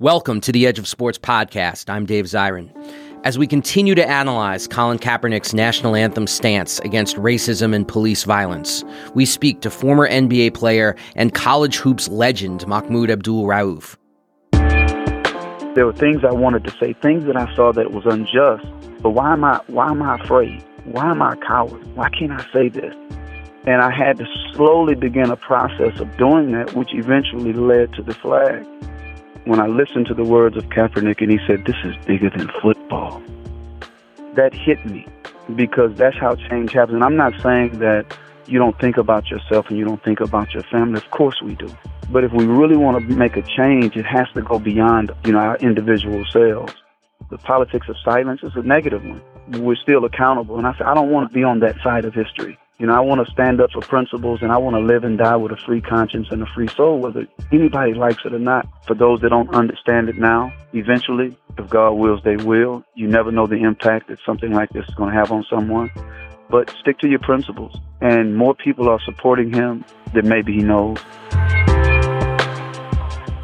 Welcome to the Edge of Sports podcast. I'm Dave Zirin. As we continue to analyze Colin Kaepernick's national anthem stance against racism and police violence, we speak to former NBA player and college hoops legend Mahmoud Abdul Rauf. There were things I wanted to say, things that I saw that was unjust. But why am I why am I afraid? Why am I a coward? Why can't I say this? And I had to slowly begin a process of doing that, which eventually led to the flag when I listened to the words of Kaepernick and he said, This is bigger than football, that hit me because that's how change happens. And I'm not saying that you don't think about yourself and you don't think about your family. Of course we do. But if we really want to make a change, it has to go beyond, you know, our individual selves. The politics of silence is a negative one. We're still accountable. And I said, I don't want to be on that side of history. You know, I want to stand up for principles and I want to live and die with a free conscience and a free soul, whether anybody likes it or not. For those that don't understand it now, eventually, if God wills, they will. You never know the impact that something like this is going to have on someone. But stick to your principles. And more people are supporting him than maybe he knows.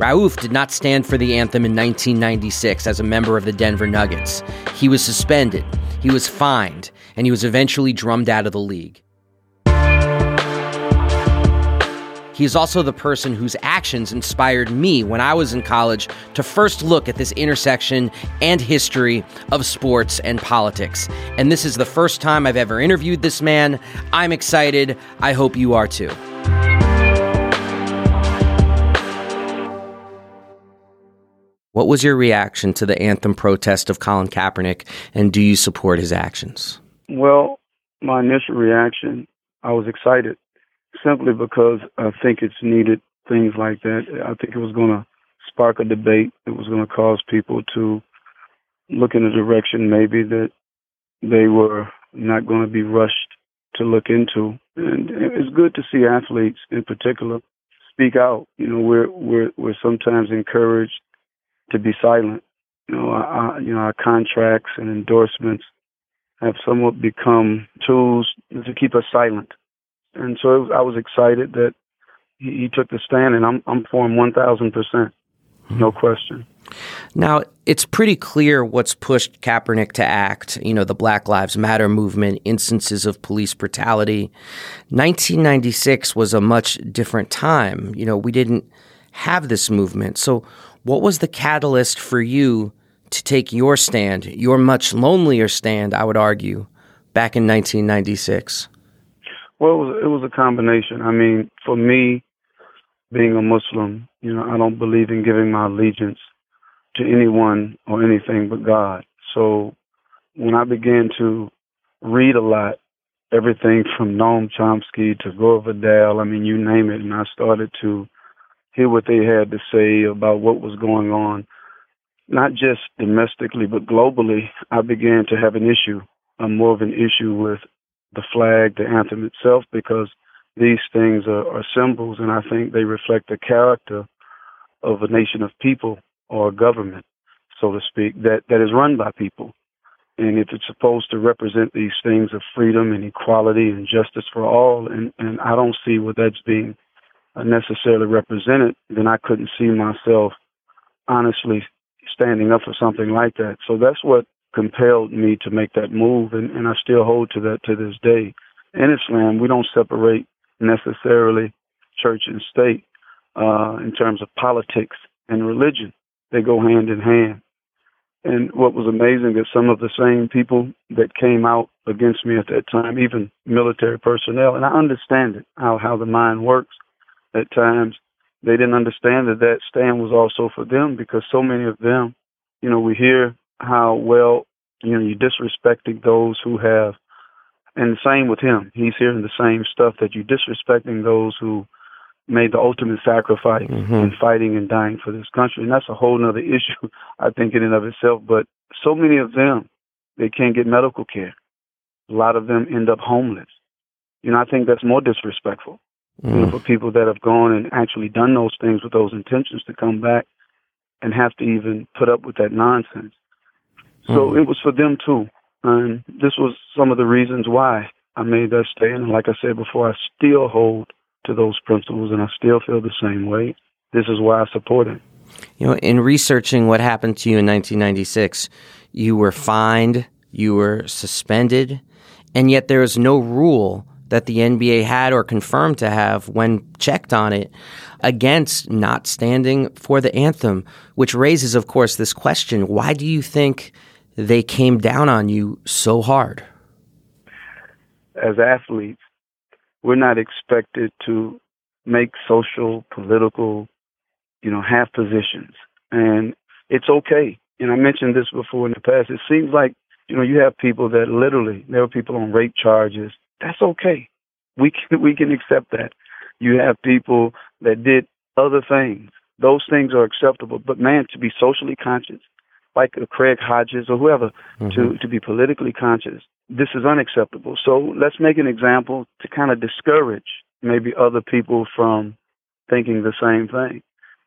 Rauf did not stand for the anthem in 1996 as a member of the Denver Nuggets. He was suspended, he was fined, and he was eventually drummed out of the league. He is also the person whose actions inspired me when I was in college to first look at this intersection and history of sports and politics. And this is the first time I've ever interviewed this man. I'm excited. I hope you are too. What was your reaction to the anthem protest of Colin Kaepernick, and do you support his actions? Well, my initial reaction, I was excited simply because I think it's needed things like that. I think it was going to spark a debate. It was going to cause people to look in a direction maybe that they were not going to be rushed to look into. And it's good to see athletes in particular speak out. You know, we're we're we're sometimes encouraged to be silent. You know, our, you know, our contracts and endorsements have somewhat become tools to keep us silent and so I was excited that he, he, took the stand, and I'm I'm for him one thousand percent, no hmm. question. Now it's pretty clear what's pushed Kaepernick to act. You know, the Black Lives Matter movement, instances of police brutality. 1996 was a much different time. You know, we didn't have this movement. So, what was the catalyst for you to take your stand, your much lonelier stand, I would argue, back in 1996? Well, it was, it was a combination. I mean, for me, being a Muslim, you know, I don't believe in giving my allegiance to anyone or anything but God. So when I began to read a lot, everything from Noam Chomsky to Gore Vidal, I mean, you name it, and I started to hear what they had to say about what was going on, not just domestically, but globally, I began to have an issue, a more of an issue with the flag, the anthem itself, because these things are, are symbols, and I think they reflect the character of a nation of people or a government, so to speak, that, that is run by people. And if it's supposed to represent these things of freedom and equality and justice for all, and, and I don't see where that's being necessarily represented, then I couldn't see myself honestly standing up for something like that. So that's what compelled me to make that move, and, and I still hold to that to this day. In Islam, we don't separate necessarily church and state uh, in terms of politics and religion. They go hand in hand. And what was amazing is some of the same people that came out against me at that time, even military personnel, and I understand it, how, how the mind works at times. They didn't understand that that stand was also for them because so many of them, you know, we hear how well you know you're disrespecting those who have and the same with him he's hearing the same stuff that you're disrespecting those who made the ultimate sacrifice mm-hmm. in fighting and dying for this country and that's a whole other issue i think in and of itself but so many of them they can't get medical care a lot of them end up homeless you know i think that's more disrespectful mm. you know, mm. for people that have gone and actually done those things with those intentions to come back and have to even put up with that nonsense so mm it was for them too. And this was some of the reasons why I made that stand. And like I said before, I still hold to those principles and I still feel the same way. This is why I support it. You know, in researching what happened to you in 1996, you were fined, you were suspended, and yet there is no rule that the NBA had or confirmed to have when checked on it against not standing for the anthem, which raises, of course, this question why do you think they came down on you so hard? As athletes, we're not expected to make social, political, you know, have positions. And it's okay. And I mentioned this before in the past. It seems like, you know, you have people that literally, there are people on rape charges. That's okay. We can, we can accept that. You have people that did other things. Those things are acceptable. But man, to be socially conscious, like Craig Hodges or whoever, mm-hmm. to, to be politically conscious, this is unacceptable. So let's make an example to kind of discourage maybe other people from thinking the same thing.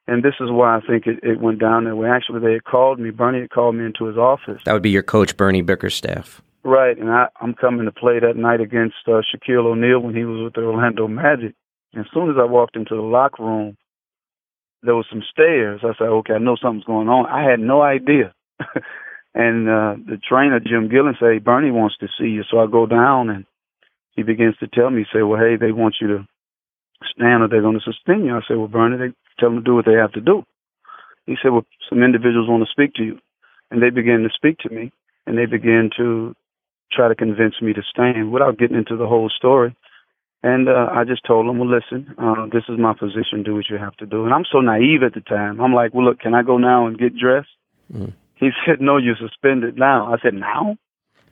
And this is why I think it, it went down that way. Actually, they had called me. Bernie had called me into his office. That would be your coach, Bernie Bickerstaff. Right, and I, I'm coming to play that night against uh, Shaquille O'Neal when he was with the Orlando Magic. And as soon as I walked into the locker room, there was some stairs. I said, "Okay, I know something's going on." I had no idea. and uh, the trainer, Jim Gillen, said, hey, "Bernie wants to see you." So I go down, and he begins to tell me, "Say, well, hey, they want you to stand, or they're going to suspend you." I said, "Well, Bernie, they tell them to do what they have to do." He said, "Well, some individuals want to speak to you," and they began to speak to me, and they began to try to convince me to stand without getting into the whole story. And uh, I just told him, well, listen, uh, this is my position. Do what you have to do. And I'm so naive at the time. I'm like, well, look, can I go now and get dressed? Mm. He said, no, you're suspended now. I said, now?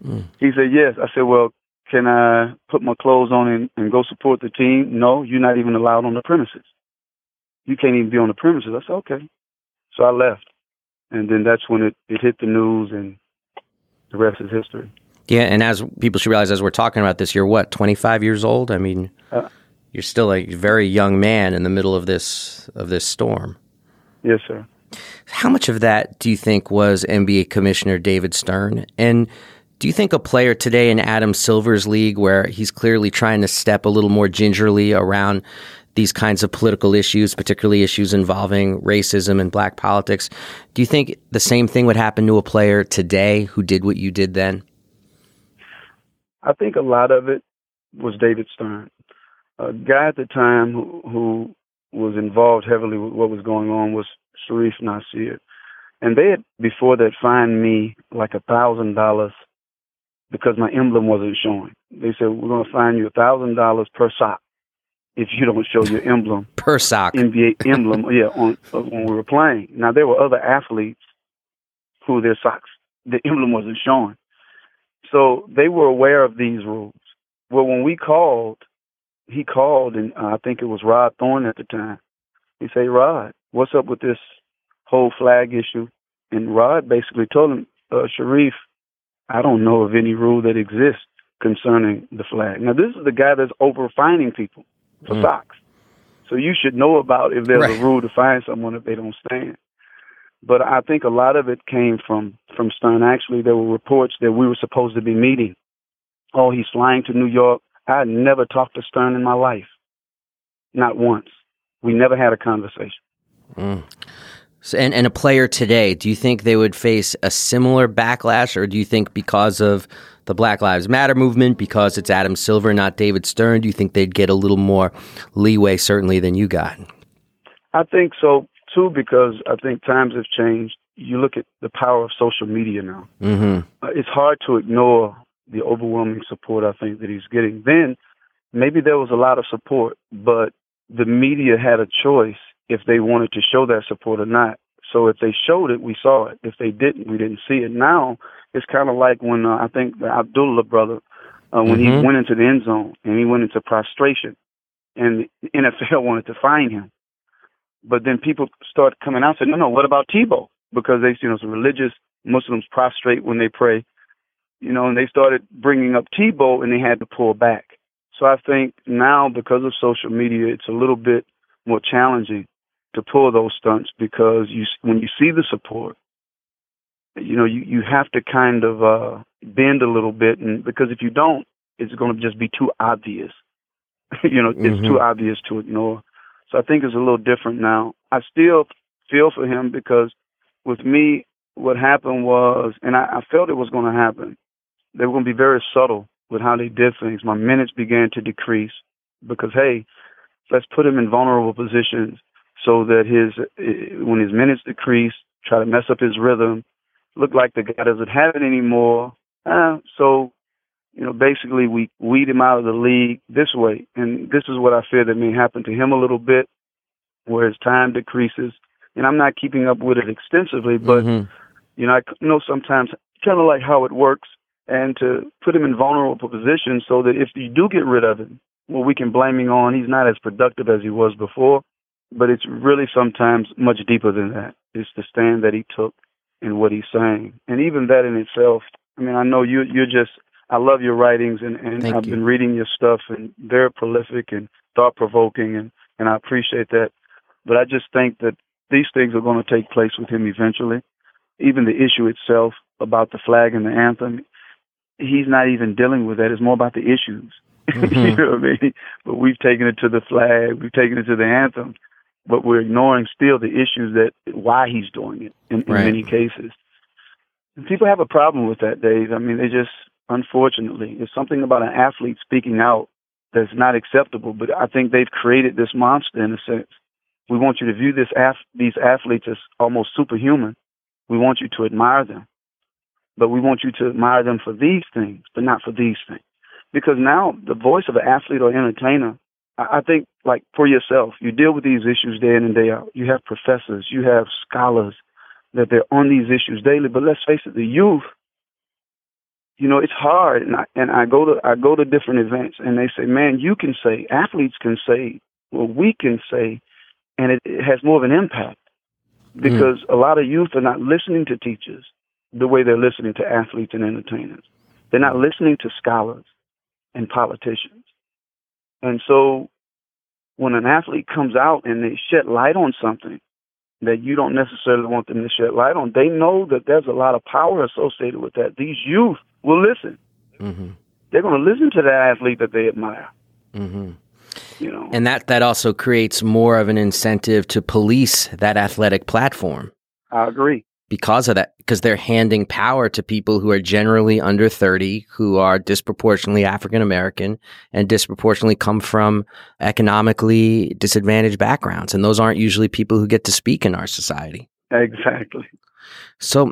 Mm. He said, yes. I said, well, can I put my clothes on and, and go support the team? No, you're not even allowed on the premises. You can't even be on the premises. I said, okay. So I left. And then that's when it, it hit the news and the rest is history. Yeah, and as people should realize, as we're talking about this, you're what, 25 years old? I mean, uh, you're still a very young man in the middle of this of this storm. Yes, sir. How much of that do you think was NBA Commissioner David Stern? And do you think a player today in Adam Silver's league, where he's clearly trying to step a little more gingerly around these kinds of political issues, particularly issues involving racism and black politics, do you think the same thing would happen to a player today who did what you did then? I think a lot of it was David Stern, a guy at the time who, who was involved heavily with what was going on was Sharif Nasir. And they had before that fined me like a thousand dollars because my emblem wasn't showing. They said we're going to fine you a thousand dollars per sock if you don't show your emblem per sock NBA emblem. yeah, on, when we were playing. Now there were other athletes who their socks the emblem wasn't showing. So they were aware of these rules. Well, when we called, he called, and uh, I think it was Rod Thorn at the time. He said, Rod, what's up with this whole flag issue? And Rod basically told him, uh, Sharif, I don't know of any rule that exists concerning the flag. Now, this is the guy that's over fining people for mm. socks. So you should know about if there's right. a rule to fine someone if they don't stand. But I think a lot of it came from from Stern. Actually, there were reports that we were supposed to be meeting. Oh, he's flying to New York. I never talked to Stern in my life, not once. We never had a conversation. Mm. So, and and a player today, do you think they would face a similar backlash, or do you think because of the Black Lives Matter movement, because it's Adam Silver, not David Stern, do you think they'd get a little more leeway, certainly, than you got? I think so Two, because I think times have changed. You look at the power of social media now. Mm-hmm. Uh, it's hard to ignore the overwhelming support I think that he's getting. Then maybe there was a lot of support, but the media had a choice if they wanted to show that support or not. So if they showed it, we saw it. If they didn't, we didn't see it. Now it's kind of like when uh, I think the Abdullah brother, uh, when mm-hmm. he went into the end zone and he went into prostration, and the NFL wanted to fine him. But then people start coming out and say, no, no, what about Tebow? Because they, you know, some religious Muslims prostrate when they pray, you know, and they started bringing up Tebow and they had to pull back. So I think now because of social media, it's a little bit more challenging to pull those stunts because you, when you see the support, you know, you, you have to kind of, uh, bend a little bit. And because if you don't, it's going to just be too obvious. you know, mm-hmm. it's too mm-hmm. obvious to ignore. So I think it's a little different now. I still feel for him because with me, what happened was, and I, I felt it was going to happen. They were going to be very subtle with how they did things. My minutes began to decrease because, hey, let's put him in vulnerable positions so that his when his minutes decrease, try to mess up his rhythm, look like the guy doesn't have it anymore. Uh, so, you know, basically we weed him out of the league this way, and this is what I fear that may happen to him a little bit, where his time decreases. And I'm not keeping up with it extensively, but mm-hmm. you know, I know sometimes kind of like how it works, and to put him in vulnerable positions so that if you do get rid of him, well, we can blame him on he's not as productive as he was before but it's really sometimes much deeper than that. It's the stand that he took and what he's saying, and even that in itself. I mean, I know you. You're just. I love your writings, and and Thank I've you. been reading your stuff, and very prolific and thought provoking, and and I appreciate that. But I just think that these things are going to take place with him eventually. Even the issue itself about the flag and the anthem, he's not even dealing with that. It's more about the issues. Mm-hmm. you know what I mean? But we've taken it to the flag, we've taken it to the anthem, but we're ignoring still the issues that why he's doing it in, in right. many cases. And people have a problem with that, Dave. I mean, they just unfortunately, it's something about an athlete speaking out that's not acceptable. But I think they've created this monster in a sense. We want you to view this af- these athletes as almost superhuman. We want you to admire them, but we want you to admire them for these things, but not for these things. Because now the voice of an athlete or entertainer I think, like for yourself, you deal with these issues day in and day out. You have professors, you have scholars that they're on these issues daily. But let's face it, the youth, you know, it's hard. And I, and I go to I go to different events, and they say, "Man, you can say, athletes can say, well, we can say," and it, it has more of an impact mm. because mm. a lot of youth are not listening to teachers the way they're listening to athletes and entertainers. They're not listening to scholars and politicians. And so when an athlete comes out and they shed light on something that you don't necessarily want them to shed light on, they know that there's a lot of power associated with that. These youth will listen. Mm-hmm. They're going to listen to that athlete that they admire. Mm-hmm. You know, and that that also creates more of an incentive to police that athletic platform. I agree because of that, because they're handing power to people who are generally under 30, who are disproportionately African American and disproportionately come from economically disadvantaged backgrounds. And those aren't usually people who get to speak in our society. Exactly. So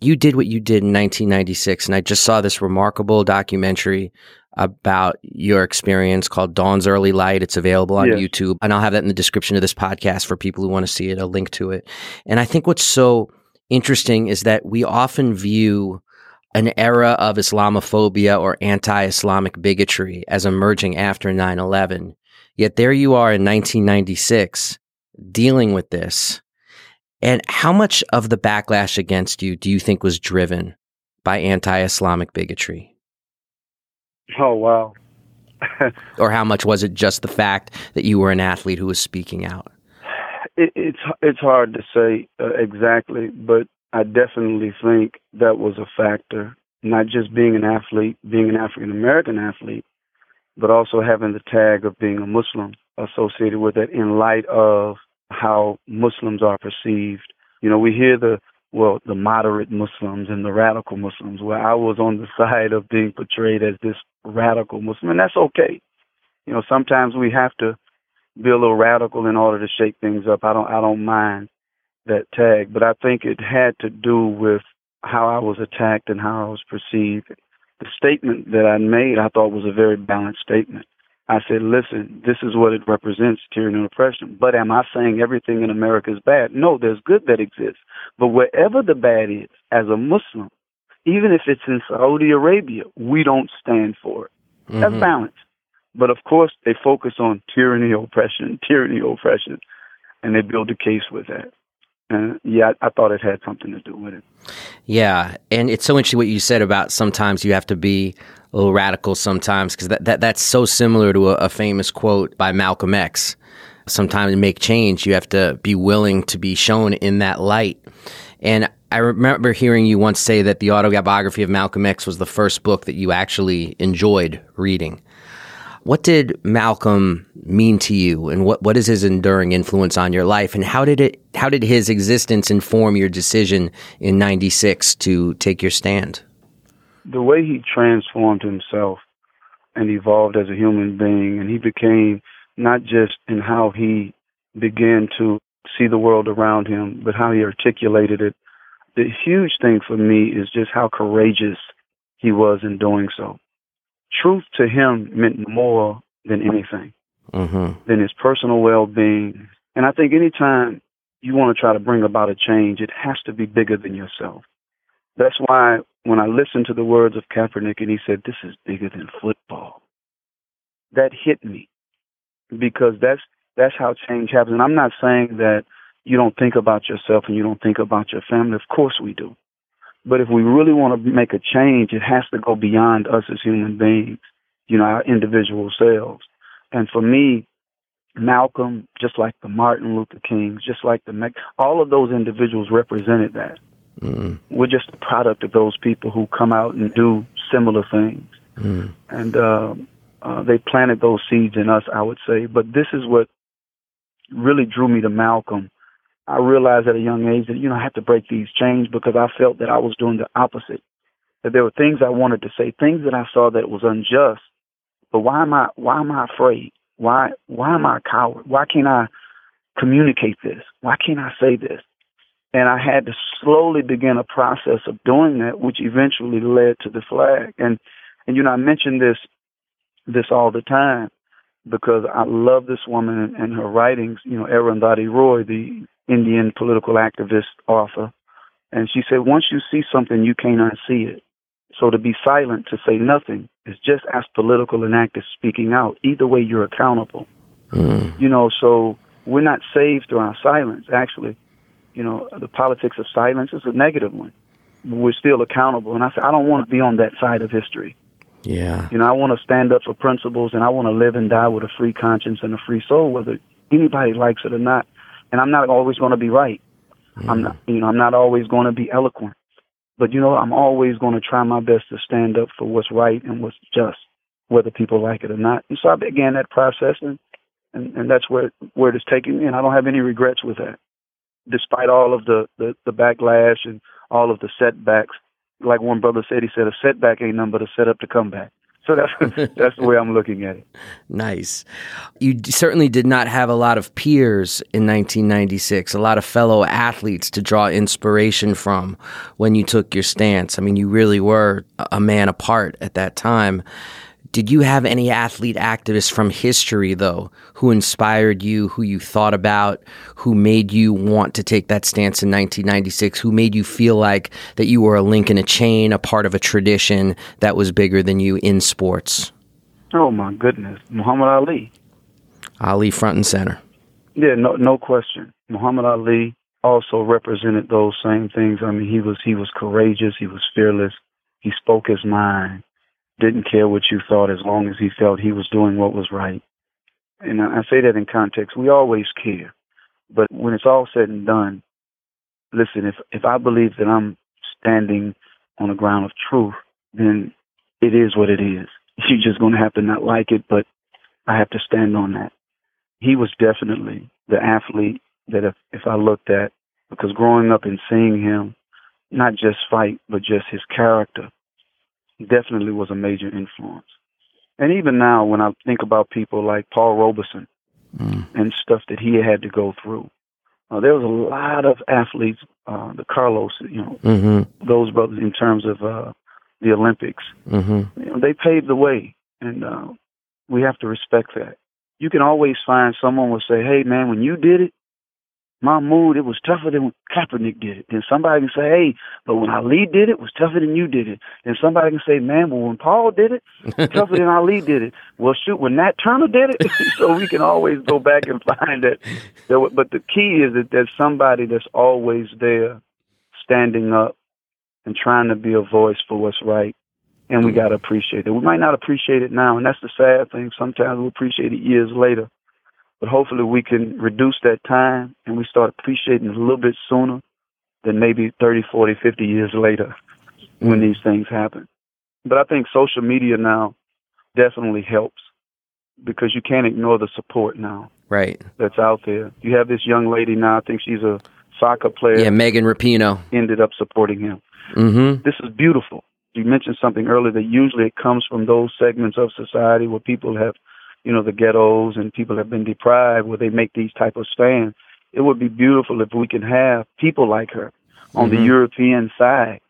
you did what you did in 1996. And I just saw this remarkable documentary about your experience called Dawn's Early Light. It's available on yes. YouTube. And I'll have that in the description of this podcast for people who want to see it, a link to it. And I think what's so interesting is that we often view an era of Islamophobia or anti Islamic bigotry as emerging after 9 11. Yet there you are in 1996 dealing with this. And how much of the backlash against you do you think was driven by anti Islamic bigotry? Oh, wow. or how much was it just the fact that you were an athlete who was speaking out? It, it's it's hard to say uh, exactly, but I definitely think that was a factor. Not just being an athlete, being an African American athlete, but also having the tag of being a Muslim associated with it in light of how Muslims are perceived. You know, we hear the well, the moderate Muslims and the radical Muslims, where I was on the side of being portrayed as this radical Muslim, and that's okay. You know, sometimes we have to be a little radical in order to shake things up. I don't I don't mind that tag, but I think it had to do with how I was attacked and how I was perceived. The statement that I made I thought was a very balanced statement. I said, listen, this is what it represents, tyranny and oppression. But am I saying everything in America is bad? No, there's good that exists. But wherever the bad is, as a Muslim, even if it's in Saudi Arabia, we don't stand for it. Mm-hmm. That's balance. But of course, they focus on tyranny, oppression, tyranny, oppression, and they build a case with that. And yeah, I, I thought it had something to do with it. Yeah, and it's so interesting what you said about sometimes you have to be a little radical sometimes because that, that that's so similar to a, a famous quote by Malcolm X. Sometimes to make change, you have to be willing to be shown in that light. And I remember hearing you once say that the autobiography of Malcolm X was the first book that you actually enjoyed reading. What did Malcolm mean to you, and what, what is his enduring influence on your life, and how did it how did his existence inform your decision in '96 to take your stand? The way he transformed himself and evolved as a human being, and he became not just in how he began to see the world around him, but how he articulated it. The huge thing for me is just how courageous he was in doing so. Truth to him meant more than anything, mm-hmm. than his personal well being. And I think anytime you want to try to bring about a change, it has to be bigger than yourself. That's why when I listened to the words of Kaepernick and he said, This is bigger than football, that hit me because that's that's how change happens. And I'm not saying that you don't think about yourself and you don't think about your family. Of course we do. But if we really want to make a change, it has to go beyond us as human beings, you know, our individual selves. And for me, Malcolm, just like the Martin Luther Kings, just like the all of those individuals represented that. Mm. We're just a product of those people who come out and do similar things. Mm. And uh, uh, they planted those seeds in us, I would say. But this is what really drew me to Malcolm. I realized at a young age that, you know, I had to break these chains because I felt that I was doing the opposite. That there were things I wanted to say, things that I saw that was unjust. But why am I why am I afraid? Why why am I a coward? Why can't I communicate this? Why can't I say this? And I had to slowly begin a process of doing that, which eventually led to the flag. And and you know, I mentioned this this all the time because I love this woman and, her writings. You know, Arundhati Roy, the Indian political activist author, and she said, once you see something, you cannot see it. So to be silent, to say nothing, is just as political and active speaking out. Either way, you're accountable. Mm. You know, so we're not saved through our silence. Actually, you know, the politics of silence is a negative one. We're still accountable, and I said, I don't want to be on that side of history. Yeah. You know, I want to stand up for principles and I want to live and die with a free conscience and a free soul, whether anybody likes it or not. And I'm not always going to be right. Mm. I'm not, you know, I'm not always going to be eloquent. But you know, I'm always going to try my best to stand up for what's right and what's just, whether people like it or not. And so I began that process, and and, and that's where where it is taking me. And I don't have any regrets with that, despite all of the the, the backlash and all of the setbacks like one brother said, he said a setback ain't nothing but a setup to come back. So that's that's the way I'm looking at it. Nice. You certainly did not have a lot of peers in 1996, a lot of fellow athletes to draw inspiration from when you took your stance. I mean, you really were a man apart at that time. Did you have any athlete activists from history, though, who inspired you, who you thought about, who made you want to take that stance in 1996, who made you feel like that you were a link in a chain, a part of a tradition that was bigger than you in sports? Oh, my goodness. Muhammad Ali. Ali front and center. Yeah, no, no question. Muhammad Ali also represented those same things. I mean, he was he was courageous. He was fearless. He spoke his mind didn't care what you thought as long as he felt he was doing what was right. And I say that in context. We always care. But when it's all said and done, listen, if, if I believe that I'm standing on the ground of truth, then it is what it is. You're just going to have to not like it, but I have to stand on that. He was definitely the athlete that if, if I looked at, because growing up and seeing him, not just fight, but just his character, definitely was a major influence. And even now, when I think about people like Paul Robeson mm. and stuff that he had to go through, uh, there was a lot of athletes, uh, the Carlos, you know, mm-hmm. those brothers in terms of uh, the Olympics. Mm-hmm. You know, they paved the way, and uh, we have to respect that. You can always find someone will say, "Hey, man, when you did it, Mahmoud, it was tougher than when Kaepernick did it. Then somebody can say, hey, but when Ali did it, it was tougher than you did it. Then somebody can say, man, but when Paul did it, tougher than Ali did it. Well, shoot, when Nat Turner did it, so we can always go back and find that. But the key is that there's somebody that's always there standing up and trying to be a voice for what's right. And we got to appreciate it. We might not appreciate it now, and that's the sad thing. Sometimes we appreciate it years later. But hopefully we can reduce that time and we start appreciating it a little bit sooner than maybe 30, 40, 50 years later when these things happen. But I think social media now definitely helps because you can't ignore the support now. Right. That's out there. You have this young lady now. I think she's a soccer player. Yeah, Megan Rapinoe ended up supporting him. Mm-hmm. This is beautiful. You mentioned something earlier that usually it comes from those segments of society where people have, you know, the ghettos and people have been deprived where they make these type of stands. It would be beautiful if we can have people like her on mm-hmm. the European side,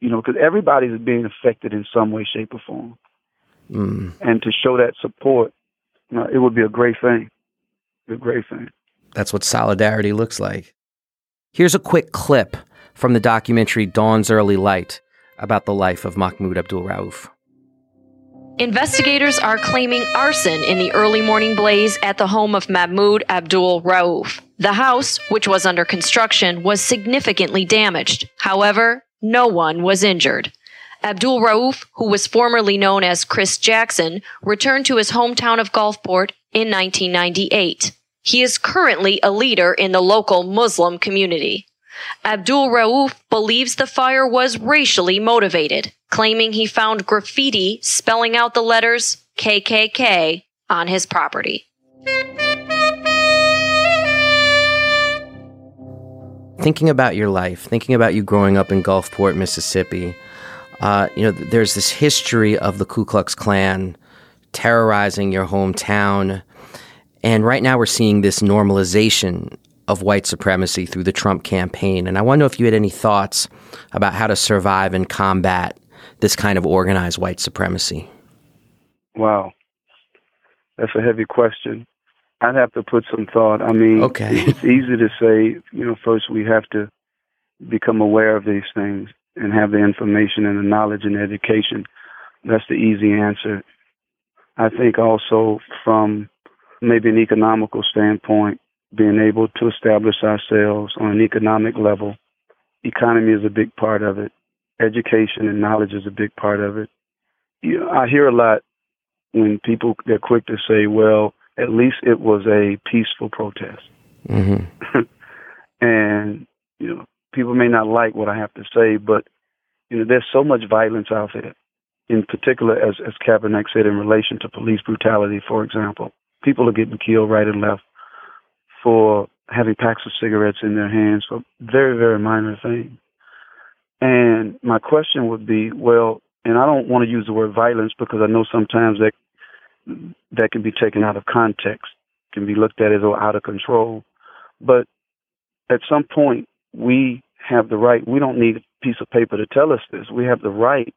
you know, because everybody's being affected in some way, shape, or form. Mm. And to show that support, you know, it would be a great thing. A great thing. That's what solidarity looks like. Here's a quick clip from the documentary Dawn's Early Light about the life of Mahmoud Abdul Rauf. Investigators are claiming arson in the early morning blaze at the home of Mahmoud Abdul Rauf. The house, which was under construction, was significantly damaged. However, no one was injured. Abdul Rauf, who was formerly known as Chris Jackson, returned to his hometown of Gulfport in 1998. He is currently a leader in the local Muslim community. Abdul Rauf believes the fire was racially motivated, claiming he found graffiti spelling out the letters KKK on his property. Thinking about your life, thinking about you growing up in Gulfport, Mississippi, uh, you know, there's this history of the Ku Klux Klan terrorizing your hometown. And right now we're seeing this normalization of white supremacy through the Trump campaign. And I want to know if you had any thoughts about how to survive and combat this kind of organized white supremacy. Wow. That's a heavy question. I'd have to put some thought. I mean, okay. it's easy to say, you know, first we have to become aware of these things and have the information and the knowledge and education. That's the easy answer. I think also from maybe an economical standpoint, being able to establish ourselves on an economic level. Economy is a big part of it. Education and knowledge is a big part of it. You know, I hear a lot when people they're quick to say, "Well, at least it was a peaceful protest," mm-hmm. and you know, people may not like what I have to say, but you know, there's so much violence out there. In particular, as as Kaepernick said, in relation to police brutality, for example, people are getting killed right and left for having packs of cigarettes in their hands for very, very minor things. And my question would be, well, and I don't want to use the word violence because I know sometimes that that can be taken out of context, can be looked at as out of control. But at some point, we have the right. We don't need a piece of paper to tell us this. We have the right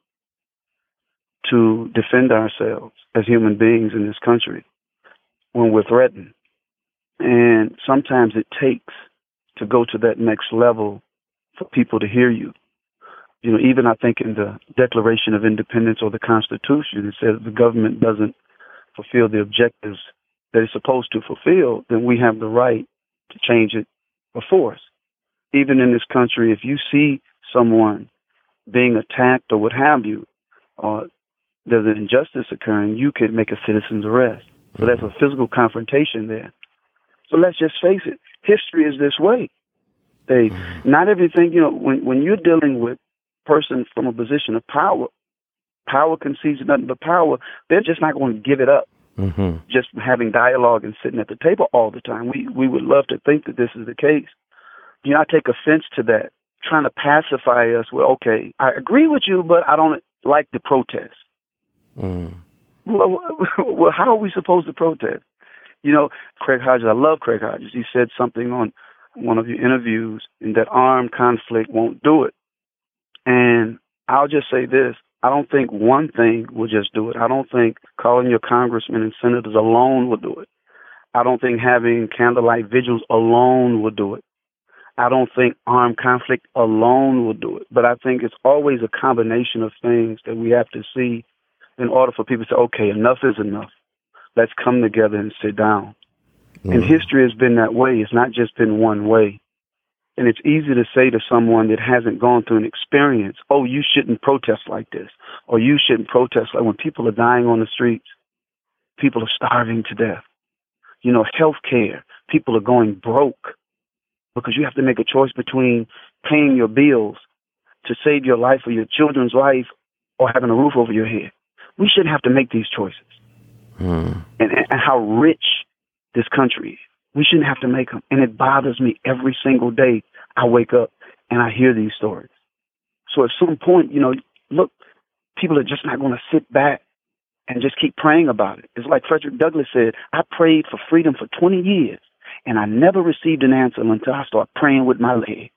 to defend ourselves as human beings in this country when we're threatened. And sometimes it takes to go to that next level for people to hear you. You know, even I think in the Declaration of Independence or the Constitution, it says the government doesn't fulfill the objectives that it's supposed to fulfill, then we have the right to change it by force. Even in this country, if you see someone being attacked or what have you, or there's an injustice occurring, you could make a citizen's arrest. So that's a physical confrontation there. So let's just face it, history is this way. They mm-hmm. not everything, you know, when when you're dealing with person from a position of power, power concedes nothing but power, they're just not going to give it up. Mm-hmm. Just having dialogue and sitting at the table all the time. We we would love to think that this is the case. You know, I take offense to that, trying to pacify us. Well, okay, I agree with you, but I don't like the protest. Mm. Well, well, how are we supposed to protest? You know, Craig Hodges, I love Craig Hodges. He said something on one of your interviews in that armed conflict won't do it. And I'll just say this. I don't think one thing will just do it. I don't think calling your congressmen and senators alone will do it. I don't think having candlelight vigils alone will do it. I don't think armed conflict alone will do it. But I think it's always a combination of things that we have to see in order for people to say, okay, enough is enough let's come together and sit down. Mm. And history has been that way. It's not just been one way. And it's easy to say to someone that hasn't gone through an experience, oh, you shouldn't protest like this, or you shouldn't protest like when people are dying on the streets, people are starving to death. You know, health care, people are going broke because you have to make a choice between paying your bills to save your life or your children's life or having a roof over your head. We shouldn't have to make these choices. Mm. and, and how rich this country is. We shouldn't have to make them. And it bothers me every single day. I wake up and I hear these stories. So at some point, you know, look, people are just not going to sit back and just keep praying about it. It's like Frederick Douglass said, I prayed for freedom for 20 years and I never received an answer until I started praying with my legs.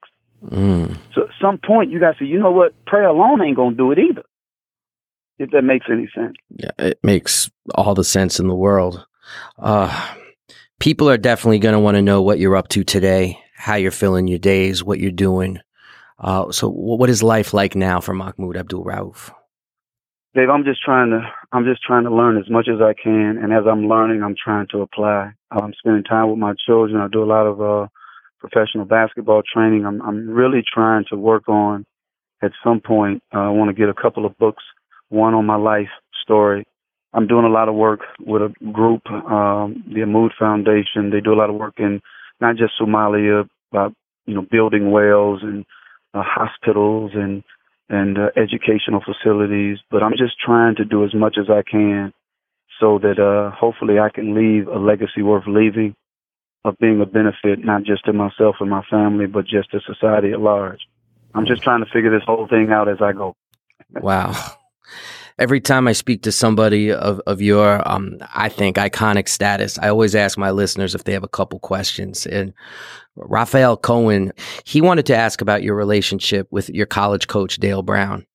Mm. So at some point, you got to say, you know what? Prayer alone ain't going to do it either. If that makes any sense. Yeah, it makes all the sense in the world. Uh, people are definitely going to want to know what you're up to today, how you're filling your days, what you're doing. Uh, so, what is life like now for Mahmoud Abdul Rauf? Dave, I'm just trying to I'm just trying to learn as much as I can, and as I'm learning, I'm trying to apply. I'm spending time with my children. I do a lot of uh, professional basketball training. I'm I'm really trying to work on. At some point, uh, I want to get a couple of books. One on my life story. I'm doing a lot of work with a group, um, the Amoud Foundation. They do a lot of work in not just Somalia, but you know, building wells and uh, hospitals and and uh, educational facilities. But I'm just trying to do as much as I can so that uh, hopefully I can leave a legacy worth leaving of being a benefit not just to myself and my family, but just to society at large. I'm just trying to figure this whole thing out as I go. wow. Every time I speak to somebody of, of your, um, I think, iconic status, I always ask my listeners if they have a couple questions. And Raphael Cohen, he wanted to ask about your relationship with your college coach, Dale Brown.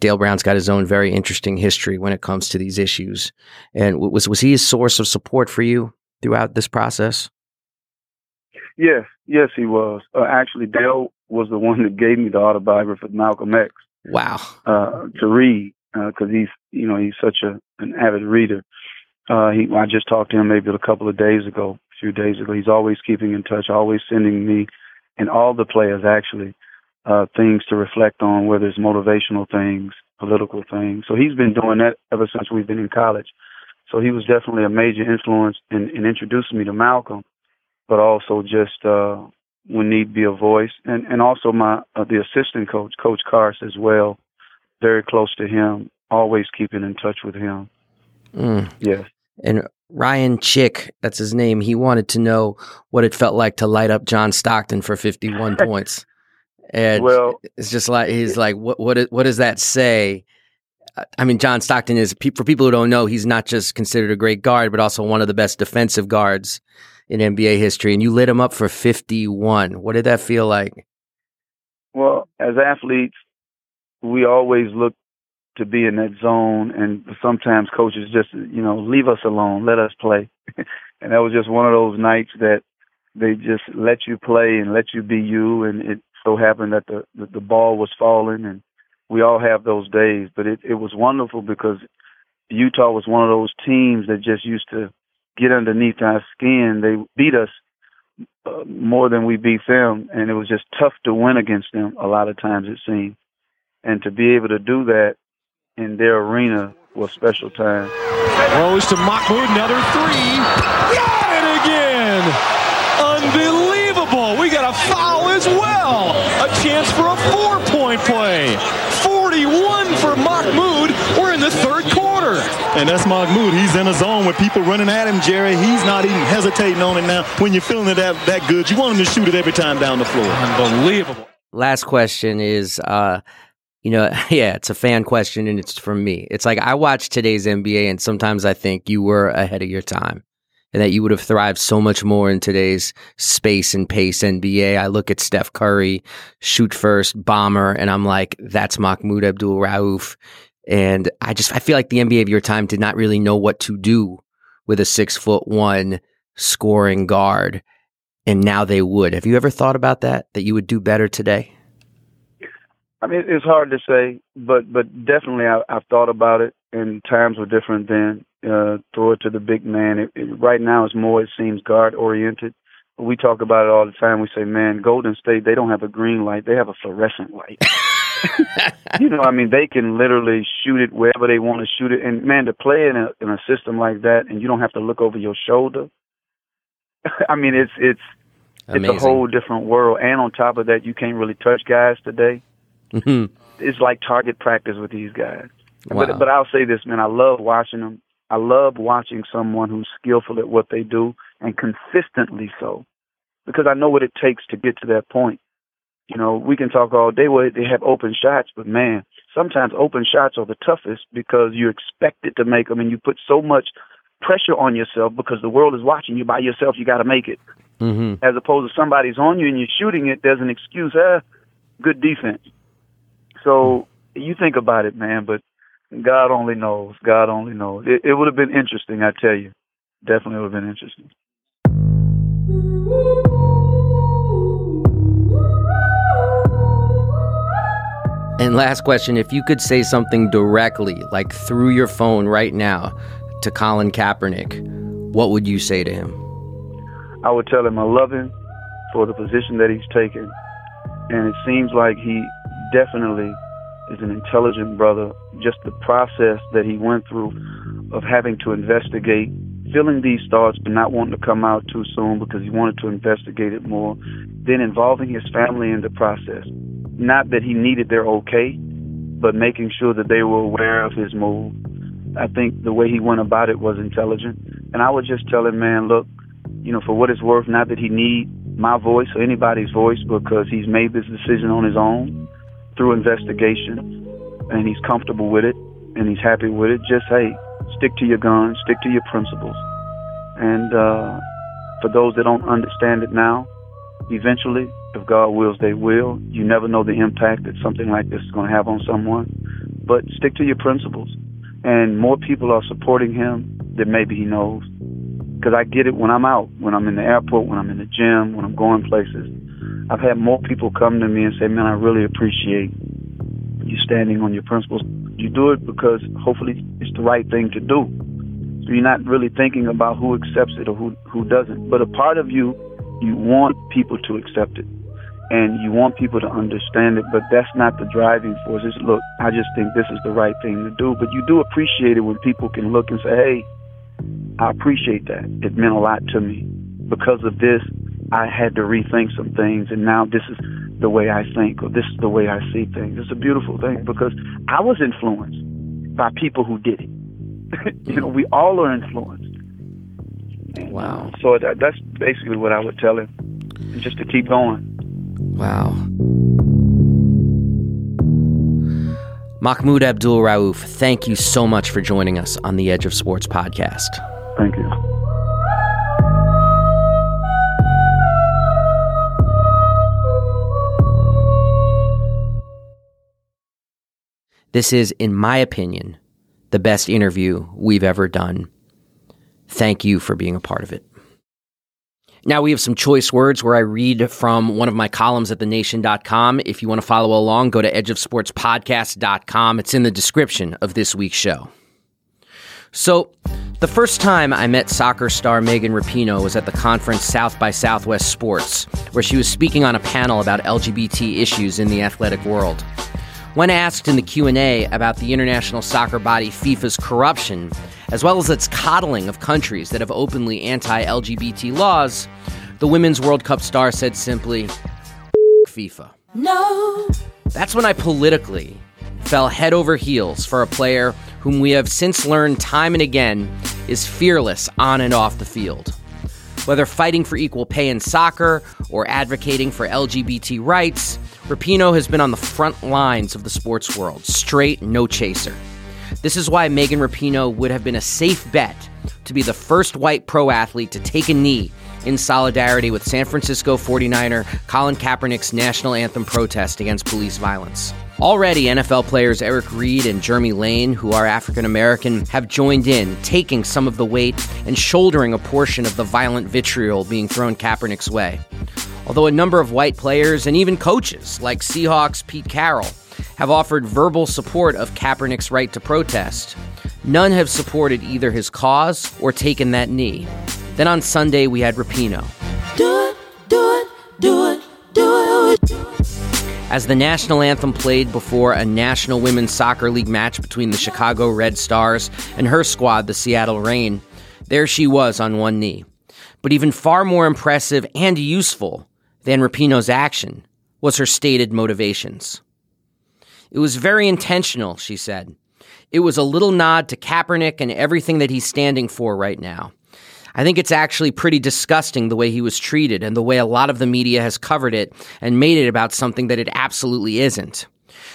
Dale Brown's got his own very interesting history when it comes to these issues. And was was he a source of support for you throughout this process? Yes, yes, he was. Uh, actually, Dale was the one that gave me the autobiography of Malcolm X. Wow. Uh, to read because uh, he's you know he's such a an avid reader. Uh, he I just talked to him maybe a couple of days ago, a few days ago. He's always keeping in touch, always sending me and all the players actually uh, things to reflect on, whether it's motivational things, political things. So he's been doing that ever since we've been in college. So he was definitely a major influence in, in introducing me to Malcolm, but also just uh, when need be a voice, and and also my uh, the assistant coach, Coach Cars as well, very close to him, always keeping in touch with him. Mm. Yes. And Ryan Chick, that's his name, he wanted to know what it felt like to light up John Stockton for 51 points. And well, it's just like he's like, what what what does that say? I mean, John Stockton is for people who don't know, he's not just considered a great guard, but also one of the best defensive guards in NBA history. And you lit him up for 51. What did that feel like? Well, as athletes, we always look to be in that zone, and sometimes coaches just you know leave us alone, let us play, and that was just one of those nights that they just let you play and let you be you, and it so happened that the the, the ball was falling, and we all have those days, but it it was wonderful because Utah was one of those teams that just used to get underneath our skin. They beat us uh, more than we beat them, and it was just tough to win against them. A lot of times it seemed, and to be able to do that in their arena was special time. Rose to Mahmoud, another three. Got it again! Unbelievable! We got a foul as well. A chance for a four-point play. 41 for Mahmoud. We're in the third quarter. And that's Mahmoud. He's in a zone with people running at him, Jerry. He's not even hesitating on it now. When you're feeling it that, that good, you want him to shoot it every time down the floor. Unbelievable. Last question is uh, you know, yeah, it's a fan question and it's from me. It's like I watch today's NBA and sometimes I think you were ahead of your time and that you would have thrived so much more in today's space and pace NBA. I look at Steph Curry, shoot first, bomber, and I'm like, that's Mahmoud Abdul Rauf. And I just, I feel like the NBA of your time did not really know what to do with a six foot one scoring guard. And now they would. Have you ever thought about that? That you would do better today? I mean, it's hard to say, but but definitely I, I've thought about it, and times were different then. Uh, throw it to the big man. It, it, right now, it's more it seems guard oriented. We talk about it all the time. We say, man, Golden State they don't have a green light; they have a fluorescent light. you know, I mean, they can literally shoot it wherever they want to shoot it. And man, to play in a in a system like that, and you don't have to look over your shoulder. I mean, it's it's Amazing. it's a whole different world. And on top of that, you can't really touch guys today. Mm-hmm. It's like target practice with these guys. Wow. But but I'll say this, man. I love watching them. I love watching someone who's skillful at what they do and consistently so, because I know what it takes to get to that point. You know, we can talk all day where they have open shots, but man, sometimes open shots are the toughest because you're expected to make them and you put so much pressure on yourself because the world is watching you by yourself. You got to make it. Mm-hmm. As opposed to somebody's on you and you're shooting it, there's an excuse. Eh, good defense. So you think about it, man. But God only knows. God only knows. It, it would have been interesting, I tell you. Definitely would have been interesting. And last question if you could say something directly, like through your phone right now, to Colin Kaepernick, what would you say to him? I would tell him I love him for the position that he's taken. And it seems like he definitely is an intelligent brother. Just the process that he went through of having to investigate, feeling these thoughts but not wanting to come out too soon because he wanted to investigate it more, then involving his family in the process. Not that he needed their okay, but making sure that they were aware of his move I think the way he went about it was intelligent. And I would just tell him, man, look, you know, for what it's worth, not that he need my voice or anybody's voice because he's made this decision on his own through investigation and he's comfortable with it and he's happy with it. Just, hey, stick to your guns, stick to your principles. And uh, for those that don't understand it now, eventually, if God wills, they will. You never know the impact that something like this is going to have on someone. But stick to your principles and more people are supporting him than maybe he knows. Because I get it when I'm out, when I'm in the airport, when I'm in the gym, when I'm going places. I've had more people come to me and say, "Man, I really appreciate you standing on your principles. You do it because hopefully it's the right thing to do. So you're not really thinking about who accepts it or who who doesn't. But a part of you, you want people to accept it and you want people to understand it, but that's not the driving force. It's look, I just think this is the right thing to do. But you do appreciate it when people can look and say, hey, I appreciate that. It meant a lot to me. Because of this, I had to rethink some things, and now this is the way I think, or this is the way I see things. It's a beautiful thing because I was influenced by people who did it. you know, we all are influenced. Wow. So that, that's basically what I would tell him, just to keep going. Wow. Mahmoud Abdul Rauf, thank you so much for joining us on the Edge of Sports podcast. Thank you. This is, in my opinion, the best interview we've ever done. Thank you for being a part of it. Now we have some choice words where I read from one of my columns at thenation.com. If you want to follow along, go to edgeofsportspodcast.com. It's in the description of this week's show. So, the first time I met soccer star Megan Rapinoe was at the conference South by Southwest Sports, where she was speaking on a panel about LGBT issues in the athletic world. When asked in the Q&A about the international soccer body FIFA's corruption, as well as its coddling of countries that have openly anti-LGBT laws, the Women's World Cup star said simply, FIFA. No. That's when I politically fell head over heels for a player whom we have since learned time and again is fearless on and off the field. Whether fighting for equal pay in soccer or advocating for LGBT rights, Rapinoe has been on the front lines of the sports world, straight, no chaser. This is why Megan Rapinoe would have been a safe bet to be the first white pro athlete to take a knee in solidarity with San Francisco 49er Colin Kaepernick's national anthem protest against police violence. Already, NFL players Eric Reid and Jeremy Lane, who are African American, have joined in, taking some of the weight and shouldering a portion of the violent vitriol being thrown Kaepernick's way. Although a number of white players and even coaches, like Seahawks Pete Carroll, have offered verbal support of Kaepernick's right to protest, none have supported either his cause or taken that knee. Then on Sunday, we had Rapinoe. Do it, do it, do it. As the national anthem played before a National Women's Soccer League match between the Chicago Red Stars and her squad, the Seattle Reign, there she was on one knee. But even far more impressive and useful than Rapinoe's action was her stated motivations. It was very intentional, she said. It was a little nod to Kaepernick and everything that he's standing for right now. I think it's actually pretty disgusting the way he was treated and the way a lot of the media has covered it and made it about something that it absolutely isn't.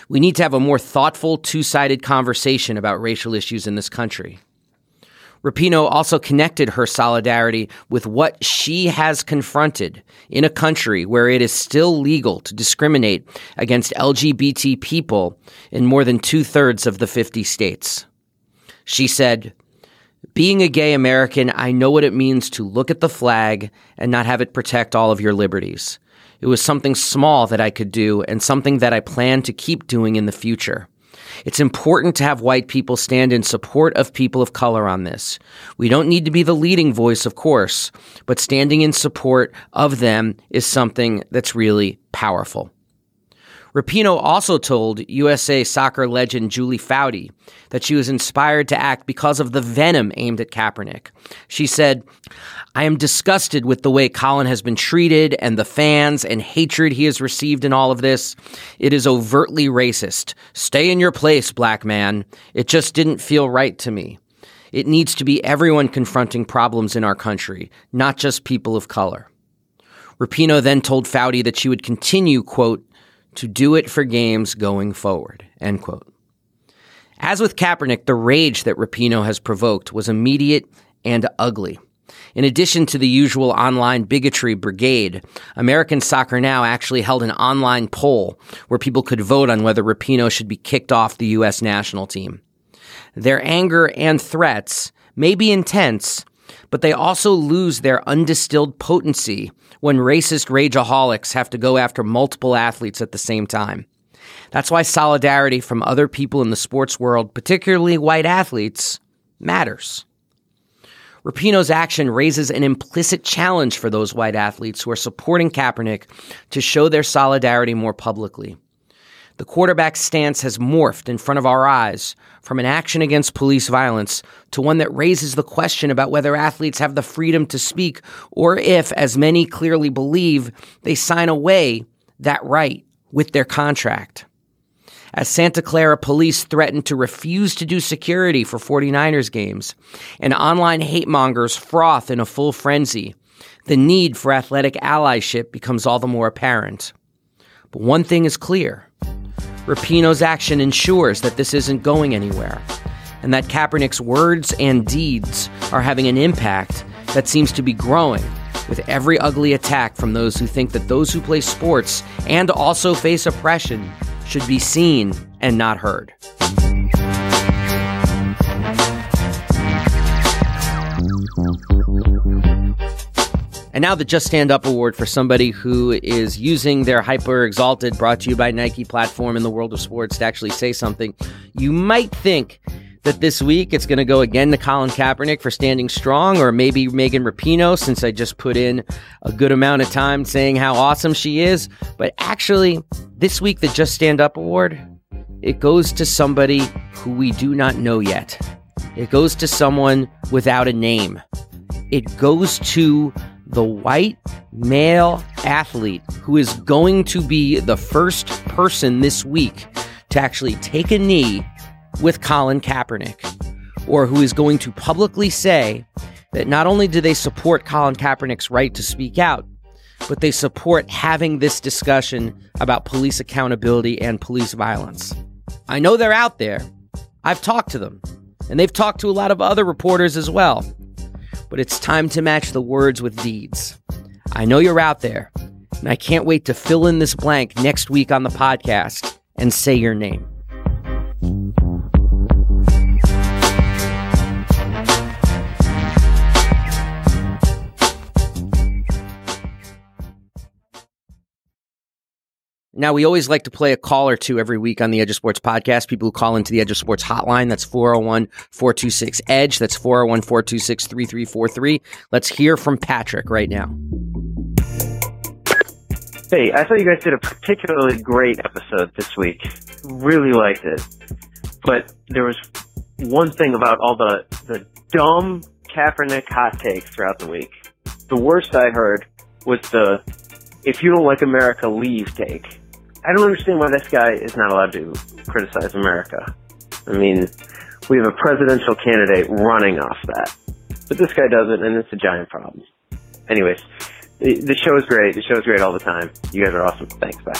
We need to have a more thoughtful, two sided conversation about racial issues in this country. Rapinoe also connected her solidarity with what she has confronted in a country where it is still legal to discriminate against LGBT people in more than two thirds of the 50 states. She said, Being a gay American, I know what it means to look at the flag and not have it protect all of your liberties. It was something small that I could do and something that I plan to keep doing in the future. It's important to have white people stand in support of people of color on this. We don't need to be the leading voice, of course, but standing in support of them is something that's really powerful. Rapinoe also told USA soccer legend Julie Foudy that she was inspired to act because of the venom aimed at Kaepernick. She said, I am disgusted with the way Colin has been treated and the fans and hatred he has received in all of this. It is overtly racist. Stay in your place, black man. It just didn't feel right to me. It needs to be everyone confronting problems in our country, not just people of color. Rapinoe then told Foudy that she would continue, quote, to do it for games going forward. End quote. As with Kaepernick, the rage that Rapinoe has provoked was immediate and ugly. In addition to the usual online bigotry brigade, American Soccer Now actually held an online poll where people could vote on whether Rapinoe should be kicked off the U.S. national team. Their anger and threats may be intense, but they also lose their undistilled potency when racist rageaholics have to go after multiple athletes at the same time. That's why solidarity from other people in the sports world, particularly white athletes, matters. Rapinoe's action raises an implicit challenge for those white athletes who are supporting Kaepernick to show their solidarity more publicly. The quarterback's stance has morphed in front of our eyes from an action against police violence to one that raises the question about whether athletes have the freedom to speak or if, as many clearly believe, they sign away that right with their contract. As Santa Clara police threatened to refuse to do security for 49ers games, and online hate mongers froth in a full frenzy, the need for athletic allyship becomes all the more apparent. But one thing is clear Rapinoe's action ensures that this isn't going anywhere, and that Kaepernick's words and deeds are having an impact that seems to be growing with every ugly attack from those who think that those who play sports and also face oppression should be seen and not heard. And now the Just Stand Up Award for somebody who is using their hyper exalted, brought to you by Nike platform in the world of sports to actually say something. You might think that this week it's going to go again to Colin Kaepernick for standing strong, or maybe Megan Rapinoe, since I just put in a good amount of time saying how awesome she is. But actually, this week, the Just Stand Up Award, it goes to somebody who we do not know yet. It goes to someone without a name. It goes to the white male athlete who is going to be the first person this week to actually take a knee with Colin Kaepernick, or who is going to publicly say that not only do they support Colin Kaepernick's right to speak out, but they support having this discussion about police accountability and police violence. I know they're out there. I've talked to them, and they've talked to a lot of other reporters as well but it's time to match the words with deeds. I know you're out there, and I can't wait to fill in this blank next week on the podcast and say your name. Now, we always like to play a call or two every week on the Edge of Sports podcast. People who call into the Edge of Sports hotline. That's 401 426 EDGE. That's 401 426 3343. Let's hear from Patrick right now. Hey, I thought you guys did a particularly great episode this week. Really liked it. But there was one thing about all the, the dumb Kaepernick hot takes throughout the week. The worst I heard was the if you don't like America, leave take. I don't understand why this guy is not allowed to criticize America. I mean, we have a presidential candidate running off that. But this guy doesn't, and it's a giant problem. Anyways, the, show is great. The show is great all the time. You guys are awesome. Thanks. Bye.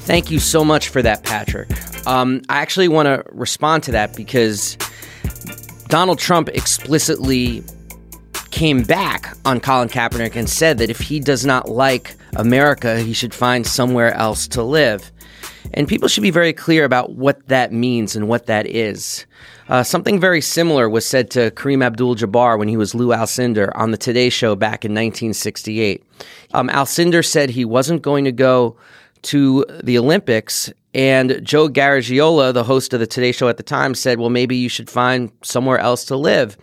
Thank you so much for that, Patrick. Um, I actually want to respond to that because Donald Trump explicitly came back on Colin Kaepernick and said that if he does not like America, he should find somewhere else to live. And people should be very clear about what that means and what that is. Uh, something very similar was said to Kareem Abdul Jabbar when he was Lou Alcindor on the Today Show back in 1968. Um, Alcindor said he wasn't going to go to the Olympics. And Joe Garagiola, the host of the Today Show at the time, said, well, maybe you should find somewhere else to live.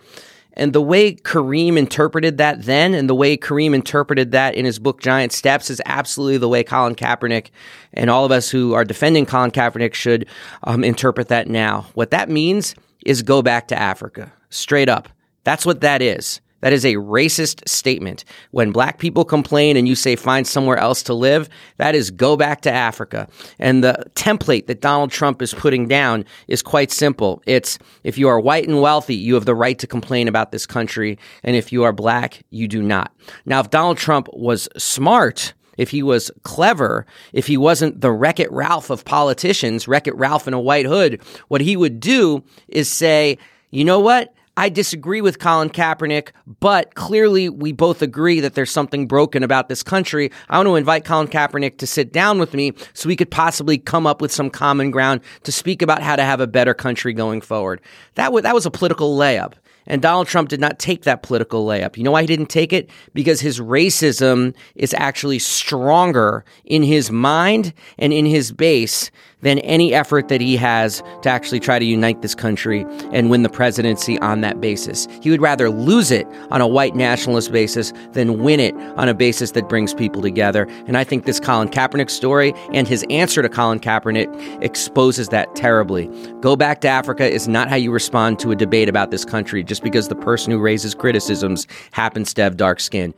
And the way Kareem interpreted that then, and the way Kareem interpreted that in his book Giant Steps, is absolutely the way Colin Kaepernick and all of us who are defending Colin Kaepernick should um, interpret that now. What that means is go back to Africa, straight up. That's what that is. That is a racist statement. When black people complain and you say find somewhere else to live, that is go back to Africa. And the template that Donald Trump is putting down is quite simple. It's if you are white and wealthy, you have the right to complain about this country. And if you are black, you do not. Now, if Donald Trump was smart, if he was clever, if he wasn't the Wreck It Ralph of politicians, Wreck It Ralph in a white hood, what he would do is say, you know what? I disagree with Colin Kaepernick, but clearly we both agree that there's something broken about this country. I want to invite Colin Kaepernick to sit down with me so we could possibly come up with some common ground to speak about how to have a better country going forward. That, w- that was a political layup. And Donald Trump did not take that political layup. You know why he didn't take it? Because his racism is actually stronger in his mind and in his base than any effort that he has to actually try to unite this country and win the presidency on that basis. He would rather lose it on a white nationalist basis than win it on a basis that brings people together. And I think this Colin Kaepernick story and his answer to Colin Kaepernick exposes that terribly. Go back to Africa is not how you respond to a debate about this country just because the person who raises criticisms happens to have dark skin.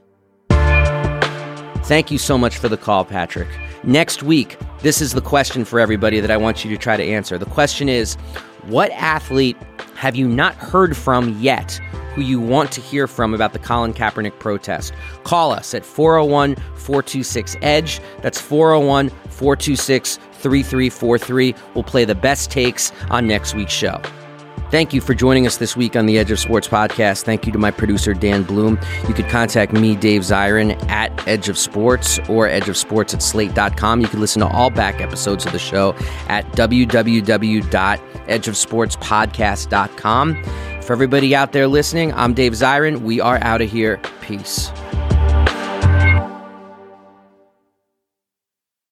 Thank you so much for the call, Patrick. Next week, this is the question for everybody that I want you to try to answer. The question is What athlete have you not heard from yet who you want to hear from about the Colin Kaepernick protest? Call us at 401 426 EDGE. That's 401 426 3343. We'll play the best takes on next week's show. Thank you for joining us this week on the Edge of Sports podcast. Thank you to my producer, Dan Bloom. You could contact me, Dave Zirin, at Edge of Sports or Edge of Sports at slate.com. You can listen to all back episodes of the show at www.edgeofsportspodcast.com. For everybody out there listening, I'm Dave Zirin. We are out of here. Peace.